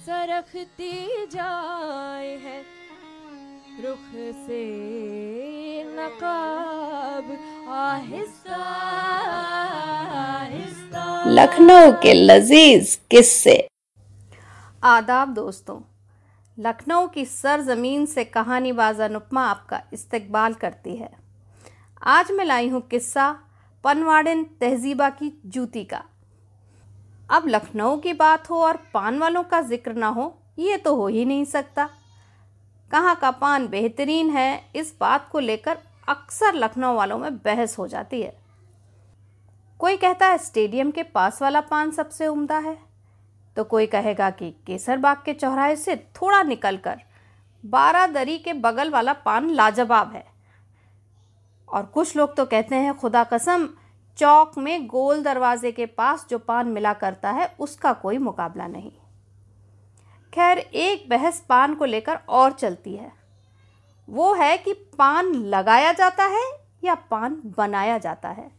सरखती जाए है। रुख से नकाब आहिस्ता आहिस्ता। लखनऊ के लजीज किस्से। आदाब दोस्तों लखनऊ की सरजमीन से कहानी बाज अनुपमा आपका इस्तकबाल करती है। आज मैं लाई हूँ किस्सा पनवाड़िन तहजीबा की जूती का। अब लखनऊ की बात हो और पान वालों का ज़िक्र ना हो, ये तो हो ही नहीं सकता। कहाँ का पान बेहतरीन है, इस बात को लेकर अक्सर लखनऊ वालों में बहस हो जाती है। कोई कहता है स्टेडियम के पास वाला पान सबसे उम्दा है तो कोई कहेगा कि केसर बाग के चौराहे से थोड़ा निकल निकलकर बारादरी के बगल वाला पान लाजवाब है। और कुछ लोग तो कहते हैं, खुदा कसम चौक में गोल दरवाजे के पास जो पान मिला करता है, उसका कोई मुकाबला नहीं। खैर, एक बहस पान को लेकर और चलती है। वो है कि पान लगाया जाता है या पान बनाया जाता है।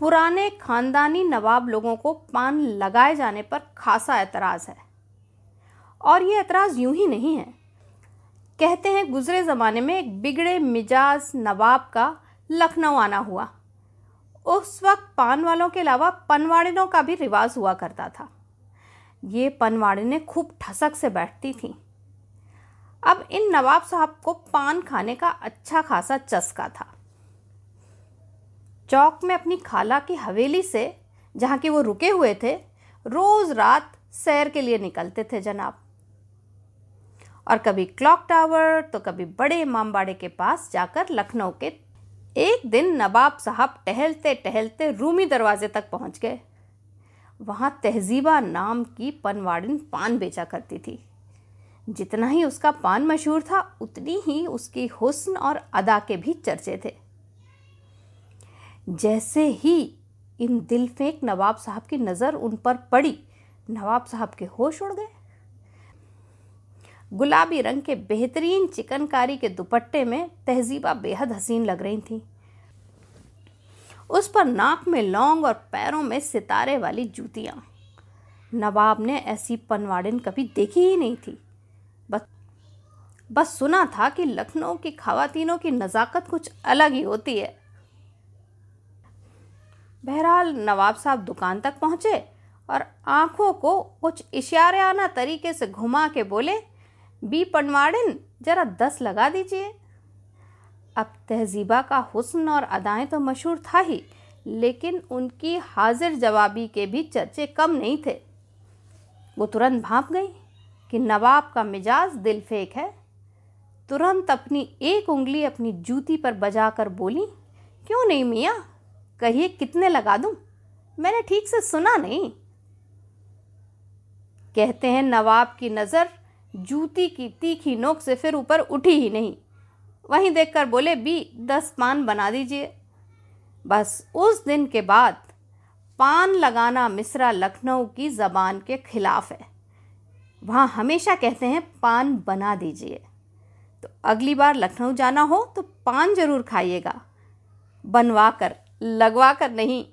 पुराने खानदानी नवाब लोगों को पान लगाए जाने पर खासा एतराज़ है। और ये एतराज़ यूँ ही नहीं है। कहते हैं, गुजरे ज़माने में एक बिगड़े मिजाज नवाब का लखनऊ आना हुआ। उस वक्त पान वालों के अलावा पनवाड़िनों का भी रिवाज हुआ करता था। ये पनवाड़िनें खूब ठसक से बैठती थीं। अब इन नवाब साहब को पान खाने का अच्छा खासा चस्का था। चौक में अपनी खाला की हवेली से, जहाँ की वो रुके हुए थे, रोज़ रात सैर के लिए निकलते थे जनाब। और कभी क्लॉक टावर तो कभी बड़े इमामबाड़े के पास जाकर लखनऊ के एक दिन नवाब साहब टहलते टहलते रूमी दरवाजे तक पहुँच गए। वहाँ तहजीबा नाम की पनवाड़िन पान बेचा करती थी। जितना ही उसका पान मशहूर था, उतनी ही उसकी हुस्न और अदा के भी चर्चे थे। जैसे ही इन दिल फेंक नवाब साहब की नज़र उन पर पड़ी, नवाब साहब के होश उड़ गए। गुलाबी रंग के बेहतरीन चिकनकारी के दुपट्टे में तहजीबा बेहद हसीन लग रही थी। उस पर नाक में लौंग और पैरों में सितारे वाली जूतियाँ। नवाब ने ऐसी पनवाड़िन कभी देखी ही नहीं थी। बस बस सुना था कि लखनऊ की खातिनों की नज़ाकत कुछ अलग ही होती है। बहरहाल, नवाब साहब दुकान तक पहुँचे और आँखों को कुछ इशाराना तरीके से घुमा के बोले बी पनवाड़िन, जरा दस लगा दीजिए। अब तहजीबा का हुस्न और अदाएँ तो मशहूर था ही, लेकिन उनकी हाजिर जवाबी के भी चर्चे कम नहीं थे। वो तुरंत भाप गई कि नवाब का मिजाज दिल फेक है। तुरंत अपनी एक उंगली अपनी जूती पर बजा कर बोली, क्यों नहीं मियाँ? कहिए कितने लगा दूँ? मैंने ठीक से सुना नहीं। कहते हैं नवाब की नज़र जूती की तीखी नोक से फिर ऊपर उठी ही नहीं। वहीं देखकर बोले, बी, दस पान बना दीजिए। बस उस दिन के बाद पान लगाना मिसरा लखनऊ की ज़बान के खिलाफ है। वहाँ हमेशा कहते हैं, पान बना दीजिए। तो अगली बार लखनऊ जाना हो तो पान ज़रूर खाइएगा। बनवा कर लगवा कर नहीं।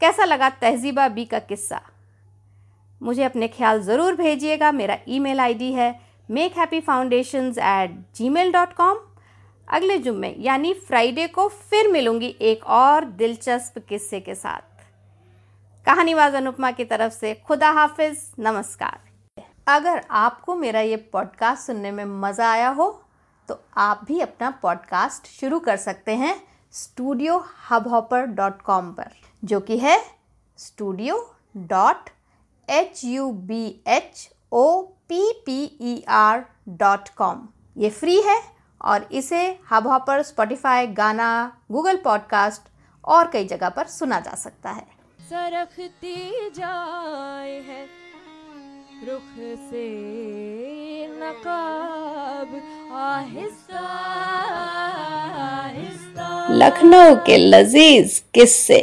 कैसा लगा तहजीबा बी का किस्सा? मुझे अपने ख्याल ज़रूर भेजिएगा। मेरा ईमेल आईडी है make happy foundation at Gmail dot com अगले जुम्मे, यानी फ्राइडे को फिर मिलूँगी एक और दिलचस्प किस्से के साथ। कहानीवाज अनुपमा की तरफ़ से, खुदा हाफिज, नमस्कार। अगर आपको मेरा ये पॉडकास्ट सुनने में मज़ा आया हो तो आप भी अपना पॉडकास्ट शुरू कर सकते हैं studio Hubhopper dot com पर, जो कि है studio dot H U B H O P P E R dot com ये फ्री है और इसे Hubhopper Spotify Gaana Google podcast और कई जगह पर सुना जा सकता है। सरखती जाए है रुख से नकाब आहिस्ता आहिस्ता। लखनऊ के लजीज किस्से।